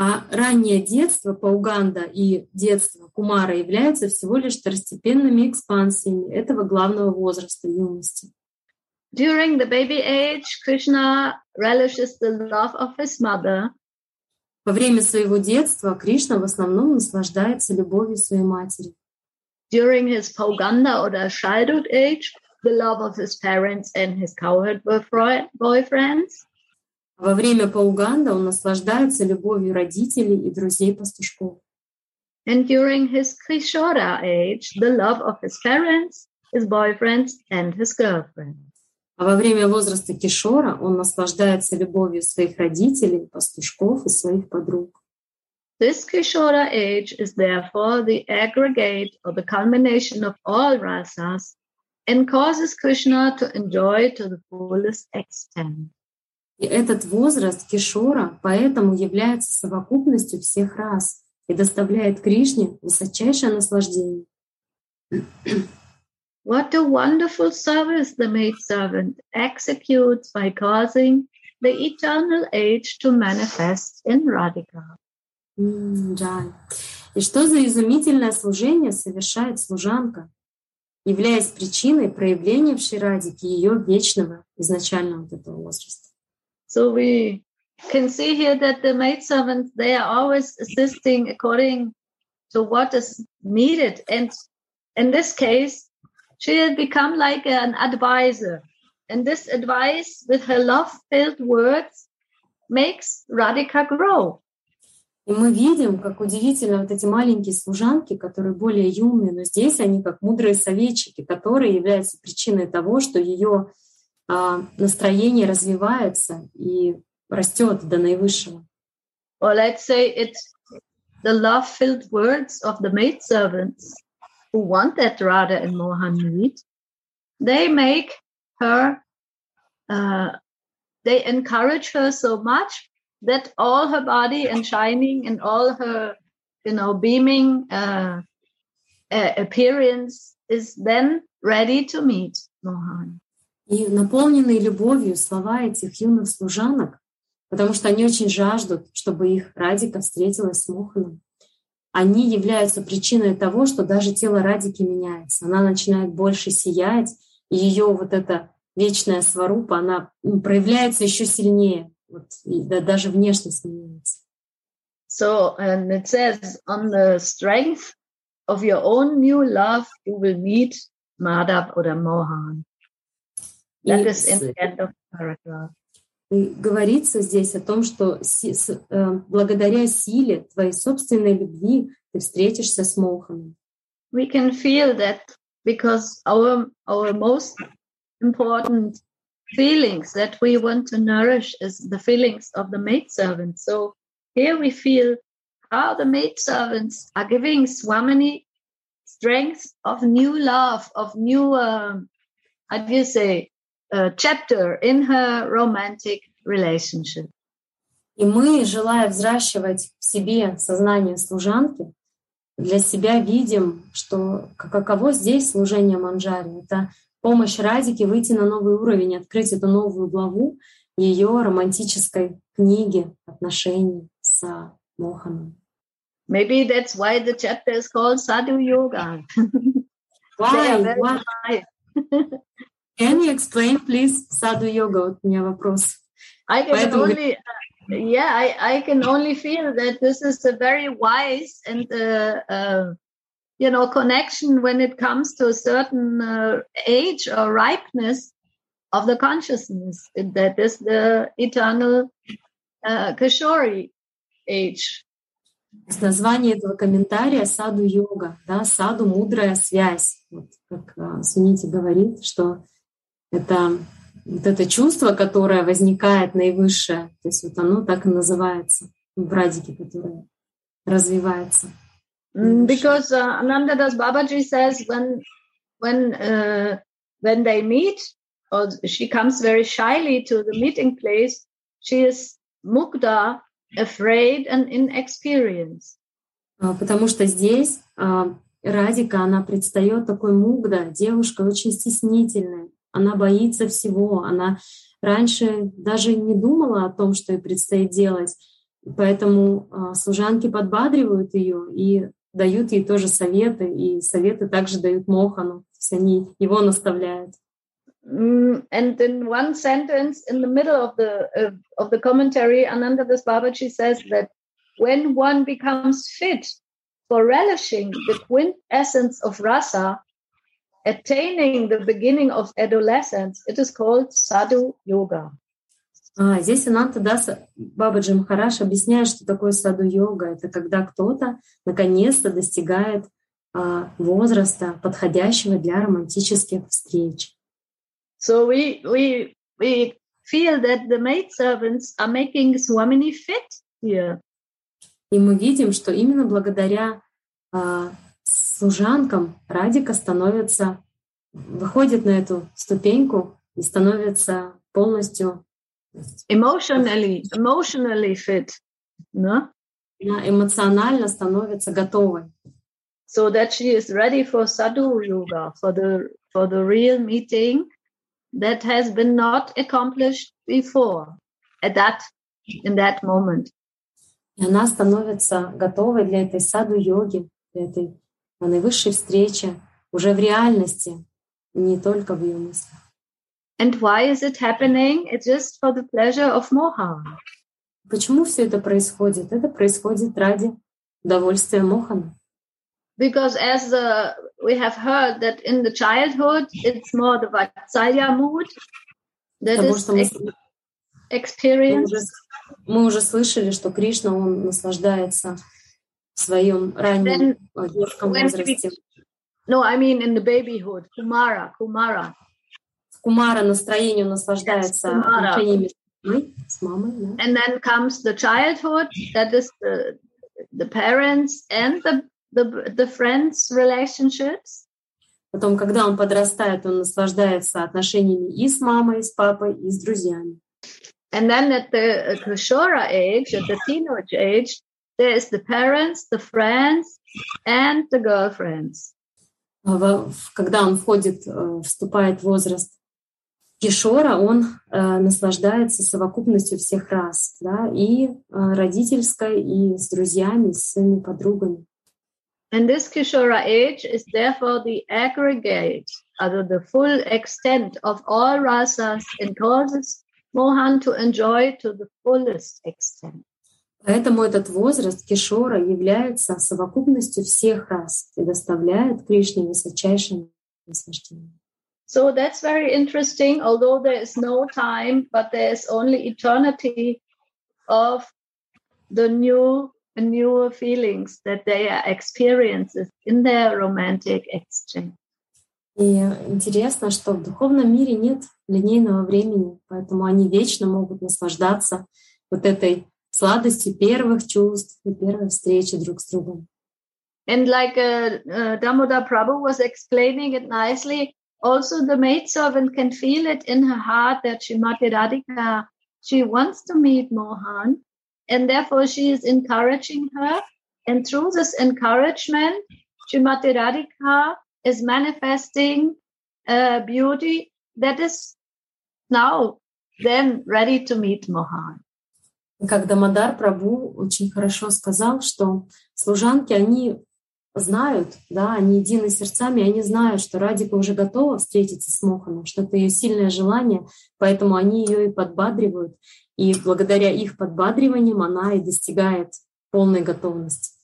А раннее детство Пауганда и детство Кумара являются всего лишь второстепенными экспансиями этого главного возраста юности. During the baby age, Krishna relishes the love of his mother, Во время своего детства Кришна в основном наслаждается любовью своей матери. during his Poganda or childhood age, the love of his parents and his cowherd boyfri- boyfriends. А во время Пауганда он наслаждается любовью родителей и друзей-пастушков. And during his Krishora age, the love of his parents, his boyfriends, and his girlfriend. А во время возраста Кишора он наслаждается любовью своих родителей, пастушков и своих подруг. This Krishora age is therefore the aggregate or the culmination of all rasas and causes Krishna to enjoy to the fullest extent. И этот возраст Кишора поэтому является совокупностью всех рас и доставляет Кришне высочайшее наслаждение. What a wonderful service the maidservant executes by causing the eternal age to manifest in Radhika. М, Джай. И что за изумительное служение совершает служанка, являясь причиной проявления в Ширадике ее вечного изначального вот этого возраста. So we can see here that the maidservants, they are always assisting according to what is needed. And in this case, she had become like an advisor. And this advice with her love-filled words makes Radhika grow. И мы видим, как удивительно вот эти маленькие служанки, которые более юные, но здесь они как мудрые советчики, которые являются причиной того, что ее а, настроение развивается и растет до наивысшего. or let's say it's the love-filled words of the maidservants who want that Radha and Mohan meet, they make her, uh, they encourage her so much that all her body and shining and all her, you know, beaming uh, uh, appearance is then ready to meet Mohan. И наполненные любовью слова этих юных служанок, потому что они очень жаждут, чтобы их Радика встретилась с Моханом, они являются причиной того, что даже тело Радики меняется. Она начинает больше сиять, ее вот эта вечная сварупа, она ну, проявляется еще сильнее. Вот, и да, даже внешность меняется. So, and it says, on the strength of your own new love, you will meet Madhav or Mohan. That И is in с- the end of the paragraph. И говорится здесь о том, что си- с- э, благодаря силе твоей собственной любви ты встретишься с Моханом. We can feel that because our our most important feelings that we want to nourish is the feelings of the maidservants. So here we feel how the maidservants are giving Swamini strength of new love, of new, um, how do you say, uh, chapter in her romantic relationship. И мы, желая взращивать в себе сознание служанки, для себя видим, что каково здесь служение Манджари. Это помощь Радике выйти на новый уровень, открыть эту новую главу ее романтической книги отношений с Моханом. Maybe that's why the chapter is called Sadhu Yoga. Why? Why? Can you explain, please, йога? Вот у меня вопрос. I can Поэтому- only, uh, yeah, I, I can only feel that this is a very wise and, uh, uh, you know, connection when it comes to a certain uh, age or ripeness of the consciousness. That is the eternal uh, Kishori age. Название этого комментария саду йога, да, саду мудрая связь. Вот как а, Сунити говорит, что это вот это чувство, которое возникает наивысшее, то есть вот оно так и называется в радике, которое развивается. Because uh, Anandadas Babaji says when when uh, when they meet, or she comes very shyly to the meeting place, she is mukta, afraid and inexperienced. А, Потому что здесь а, Радика, она предстает такой мугда, девушка очень стеснительная, она боится всего, она раньше даже не думала о том, что ей предстоит делать, поэтому а, служанки подбадривают ее и дают ей тоже советы, и советы также дают Мохану, то есть они его наставляют. Mm, and in one sentence in the middle of the of the commentary, Anandadas Babaji says that when one becomes fit for relishing the quintessence of rasa, attaining the beginning of adolescence, it is called sadhu yoga. А, здесь Ананта Даса Бабаджи Махараш объясняет, что такое саду-йога. Это когда кто-то наконец-то достигает а, возраста, подходящего для романтических встреч. So we we we feel that the maidservants are making Swamini fit here. И мы видим, что именно благодаря а, служанкам Радика становится, выходит на эту ступеньку и становится полностью Emotionally, emotionally fit. No? она эмоционально становится готовой. so that she is ready for sadhu yoga for the for the real meeting that has been not accomplished before at that in that moment И она становится готовой для этой саду-йоги, для этой наивысшей встречи уже в реальности, не только в ее мыслях. and why is it happening it's just for the pleasure of moha Почему все это происходит? Это происходит ради удовольствия Мохана. because as the, we have heard that in the childhood it's more the vatsalya mood that Потому is что мы, ex- мы experienced уже, мы уже слышали, что Кришна, он наслаждается в своем раннем детском возрасте. no i mean in the babyhood kumara kumara В Кумара настроение он наслаждается отношениями мамой, с мамой, да. And then comes the childhood, that is the, the parents and the, the, the friends relationships. Потом, когда он подрастает, он наслаждается отношениями и с мамой, и с папой, и с друзьями. And then at the, at the Shora age, at the teenage age, there is the parents, the friends, and the girlfriends. А во- в- Когда он входит, э, вступает в возраст Кишора, он э, наслаждается совокупностью всех рас, да, и э, родительской, и с друзьями, с своими подругами. And this Kishora age is therefore the aggregate, other the full extent of all rasas and causes Mohan to enjoy to the fullest extent. Поэтому этот возраст Кишора является совокупностью всех рас и доставляет Кришне высочайшее наслаждение. So that's very interesting, although there is no time, but there is only eternity of the new newer feelings that they are experiences in their romantic exchange. И интересно, что в духовном мире нет линейного времени, поэтому они вечно могут наслаждаться вот этой сладостью первых чувств и первой встречи друг с другом. And like uh, uh, Damodar Prabhu was explaining it nicely, also the maidservant can feel it in her heart that Srimati Radhika, she wants to meet Mohan, and therefore she is encouraging her. And through this encouragement, Srimati Radhika is manifesting a beauty that is now then ready to meet Mohan. И как Дамодар Прабу очень хорошо сказал, что служанки, они знают, да, они едины сердцами, они знают, что Радика уже готова встретиться с Моханом, что это ее сильное желание, поэтому они ее и подбадривают. И благодаря их подбадриваниям она и достигает полной готовности.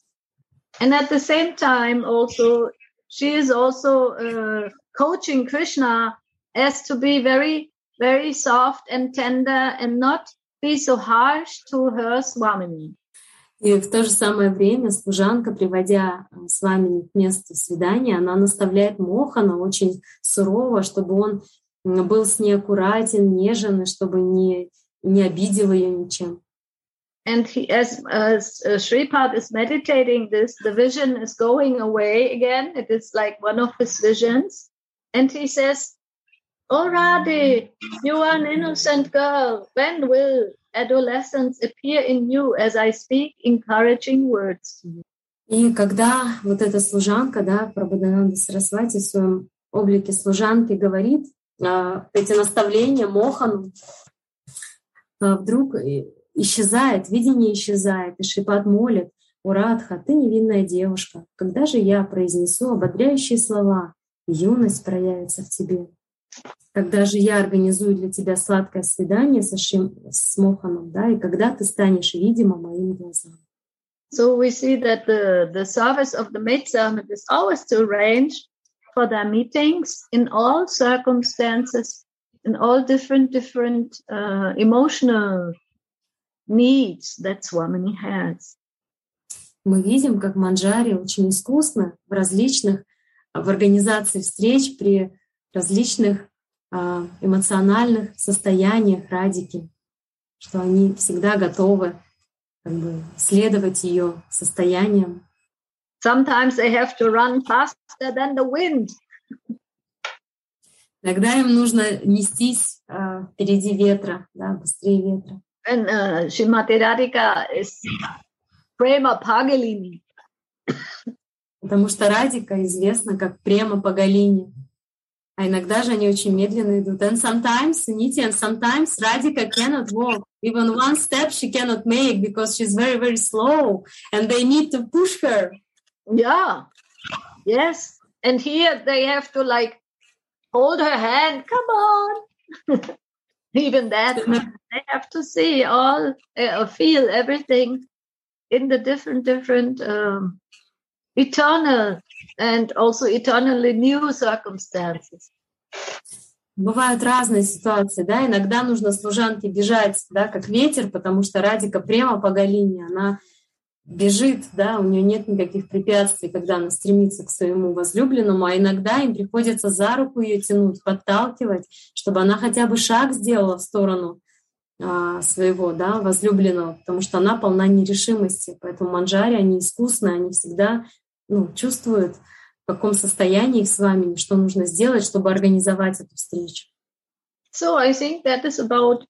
And at the same time, also, she is also uh, coaching Krishna as to be very, very soft and tender and not be so harsh to her Swamini. И в то же самое время служанка, приводя э, с вами к месту свидания, она наставляет Мохана очень сурово, чтобы он был с ней аккуратен, нежен, и чтобы не, не обидел ее ничем. And he, as, uh, Sripad is meditating this, the vision is going away again. It is like one of his visions. And he says, Radhe, you are an innocent girl. When will adolescence appear in you as I speak encouraging words? И когда вот эта служанка, да, Прабхадананда Сарасвати в своем облике служанки говорит а, эти наставления Мохану, а, вдруг исчезает, видение исчезает, и Шипат молит, «О, Радха, ты невинная девушка, когда же я произнесу ободряющие слова, юность проявится в тебе? Когда же я организую для тебя сладкое свидание со Шим, с Моханом, да, и когда ты станешь видима моим глазам?» So we see that the, the service of the maidservant is always to arrange for their meetings in all circumstances, in all different, different uh, emotional needs that Swamini has. мы видим, как Манджари очень искусно в различных, в организации встреч при различных а, эмоциональных состояниях Радики, что они всегда готовы как бы, следовать ее состояниям. Sometimes they have to run faster than the wind. Иногда им нужно нестись а, впереди ветра, да, быстрее ветра. And uh, Shrimati Radhika is Prema Pagalini. Потому что Радика известна как према по Галине. А иногда же они очень медленно идут. And sometimes, Niti, and sometimes Radhika cannot walk. Even one step she cannot make because she's very, very slow. And they need to push her. Yeah. Yes. And here they have to like hold her hand. Come on. Even that, they have to see all, uh, feel everything in the different, different, um, eternal and also eternally new circumstances. Бывают разные ситуации, да, иногда нужно служанке бежать, да, как ветер, потому что Радика прямо по Галине, она бежит, да, у нее нет никаких препятствий, когда она стремится к своему возлюбленному, а иногда им приходится за руку ее тянуть, подталкивать, чтобы она хотя бы шаг сделала в сторону а, своего да, возлюбленного, потому что она полна нерешимости. Поэтому манджари, они искусные, они всегда ну, чувствуют, в каком состоянии их с вами, что нужно сделать, чтобы организовать эту встречу. So I think that is about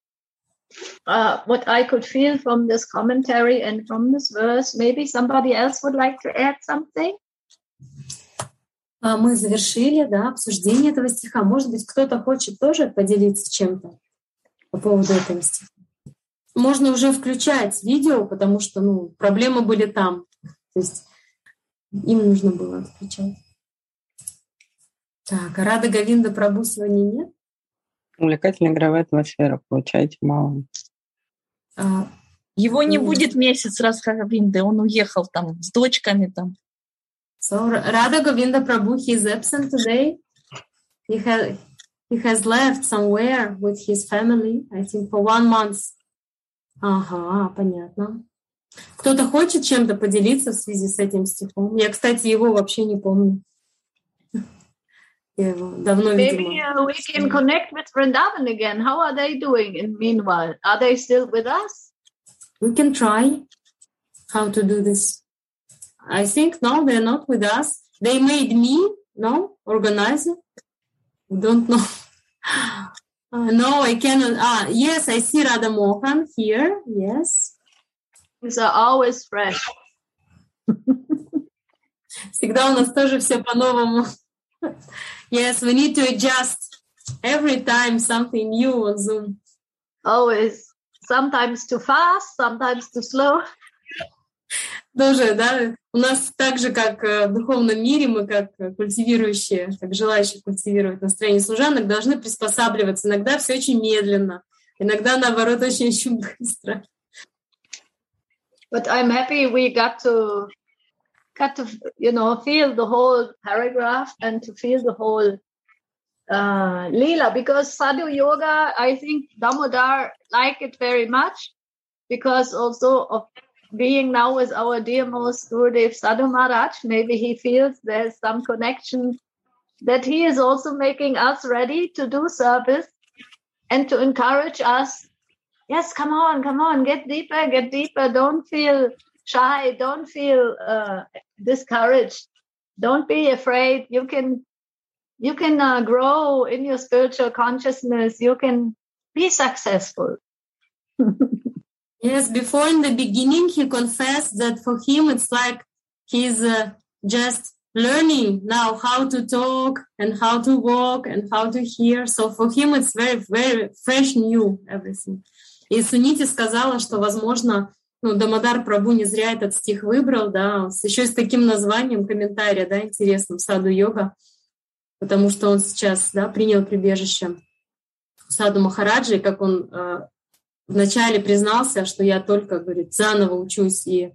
uh, what I could feel from this commentary and from this verse. Maybe somebody else would like to add something? А мы завершили да, обсуждение этого стиха. Может быть, кто-то хочет тоже поделиться чем-то по поводу этого стиха. Можно уже включать видео, потому что ну, проблемы были там. То есть им нужно было отключать. Так, а Рада Гавинда Прабу сегодня нет? Увлекательная игровая атмосфера, получаете мало. А, Его не ну, будет месяц раз Равинды, он уехал там с дочками там. So Radha Govinda Prabhu, he is absent today. He has he has left somewhere with his family, I think, for one month. Ага, понятно. Кто-то хочет чем-то поделиться в связи с этим стихом? Я, кстати, его вообще не помню. Я его давно Maybe видела. uh, we can connect with Vrindavan again. How are they doing in meanwhile? Are they still with us? We can try how to do this. I think no, they're not with us. They made me, no, organize it. Don't know. Uh, no, I cannot. Ah, yes, I see Radha Mohan here. Yes. These are always fresh. Всегда у нас тоже все по-новому. Yes, we need to adjust every time something new on Zoom. Always. Sometimes too fast, sometimes too slow. Тоже, да, у нас так же, как в духовном мире, мы как культивирующие, как желающие культивировать настроение служанок, должны приспосабливаться. Иногда все очень медленно, иногда, наоборот, очень-очень быстро. But I'm happy we got to got to you know feel the whole paragraph and to feel the whole uh, lila. Because sadhu yoga I think Damodar like it very much because also of being now with our dear most Gurudev Sadhu Maharaj maybe he feels there's some connection that he is also making us ready to do service and to encourage us yes come on come on get deeper get deeper. Don't feel shy don't feel uh, discouraged. Don't be afraid. You can you can uh, grow in your spiritual consciousness. You can be successful. Yes before in the beginning he confessed that for him it's like he's uh, just learning now how to talk and how to walk and how to hear. So for him it's very very fresh new everything И Сунити сказала, что, возможно, ну, Дамадар Прабу не зря этот стих выбрал, да, еще с таким названием комментария, да, интересным, Саду Йога, потому что он сейчас, да, принял прибежище Саду Махараджи, как он э, вначале признался, что я только, говорит, заново учусь и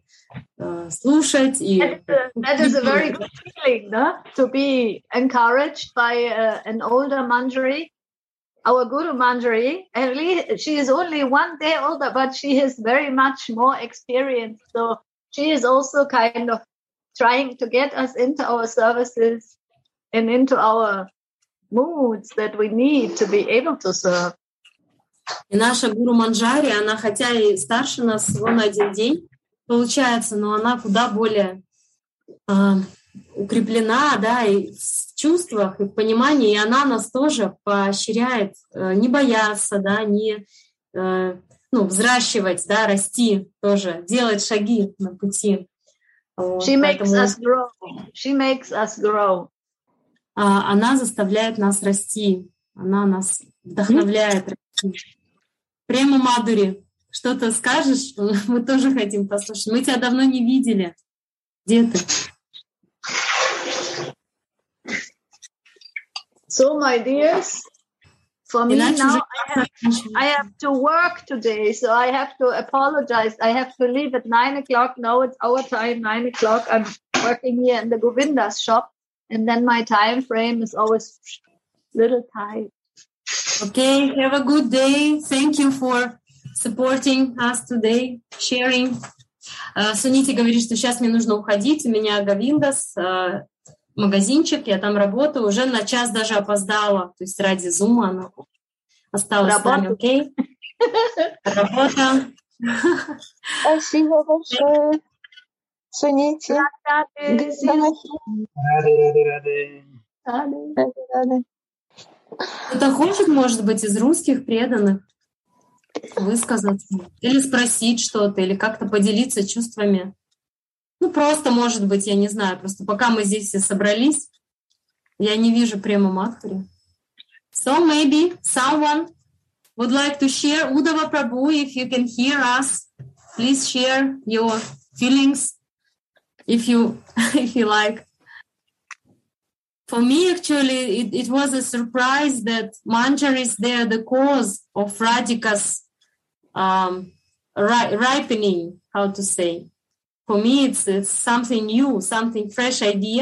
э, слушать. И... That that is a very good feeling, да? to be encouraged by uh, an older Manjari our Guru Manjari, at least she is only one day older, but she has very much more experience. So she is also kind of trying to get us into our services and into our moods that we need to be able to serve. И наша гуру Манджари, она хотя и старше нас всего на один день, получается, но она куда более э, укреплена, да, и в чувствах, и в понимании, и она нас тоже поощряет э, не бояться, да, не э, ну, взращивать, да, расти тоже, делать шаги на пути. She makes поэтому, us grow. She makes us grow. А, она заставляет нас расти, она нас вдохновляет расти. Прямо Мадури, что-то скажешь? Мы тоже хотим послушать. Мы тебя давно не видели. Где ты? So, my dears, for me now, I have, I have, to work today, so I have to apologize. I have to leave at nine o'clock. Now it's our time, nine o'clock. I'm working here in the Govinda's shop, and then my time frame is always little tight. Okay, have a good day. Thank you for supporting us today, sharing. Uh, Сунити говорит, что сейчас мне нужно уходить. У меня Гавиндас, uh, магазинчик, я там работаю, уже на час даже опоздала, то есть ради зума она осталась с нами, окей? Работа. Спасибо большое. Рады. Кто-то хочет, может быть, из русских преданных высказаться или спросить что-то, или как-то поделиться чувствами. Ну, просто, может быть, я не знаю, просто пока мы здесь все собрались, я не вижу прямо Мадхури. So maybe someone would like to share Udava Prabhu, if you can hear us, please share your feelings if you if you like. For me, actually, it, it was a surprise that Manjari is there, the cause of Radhika's um, ri- ripening, how to say. For me, it's, it's something new, something fresh idea.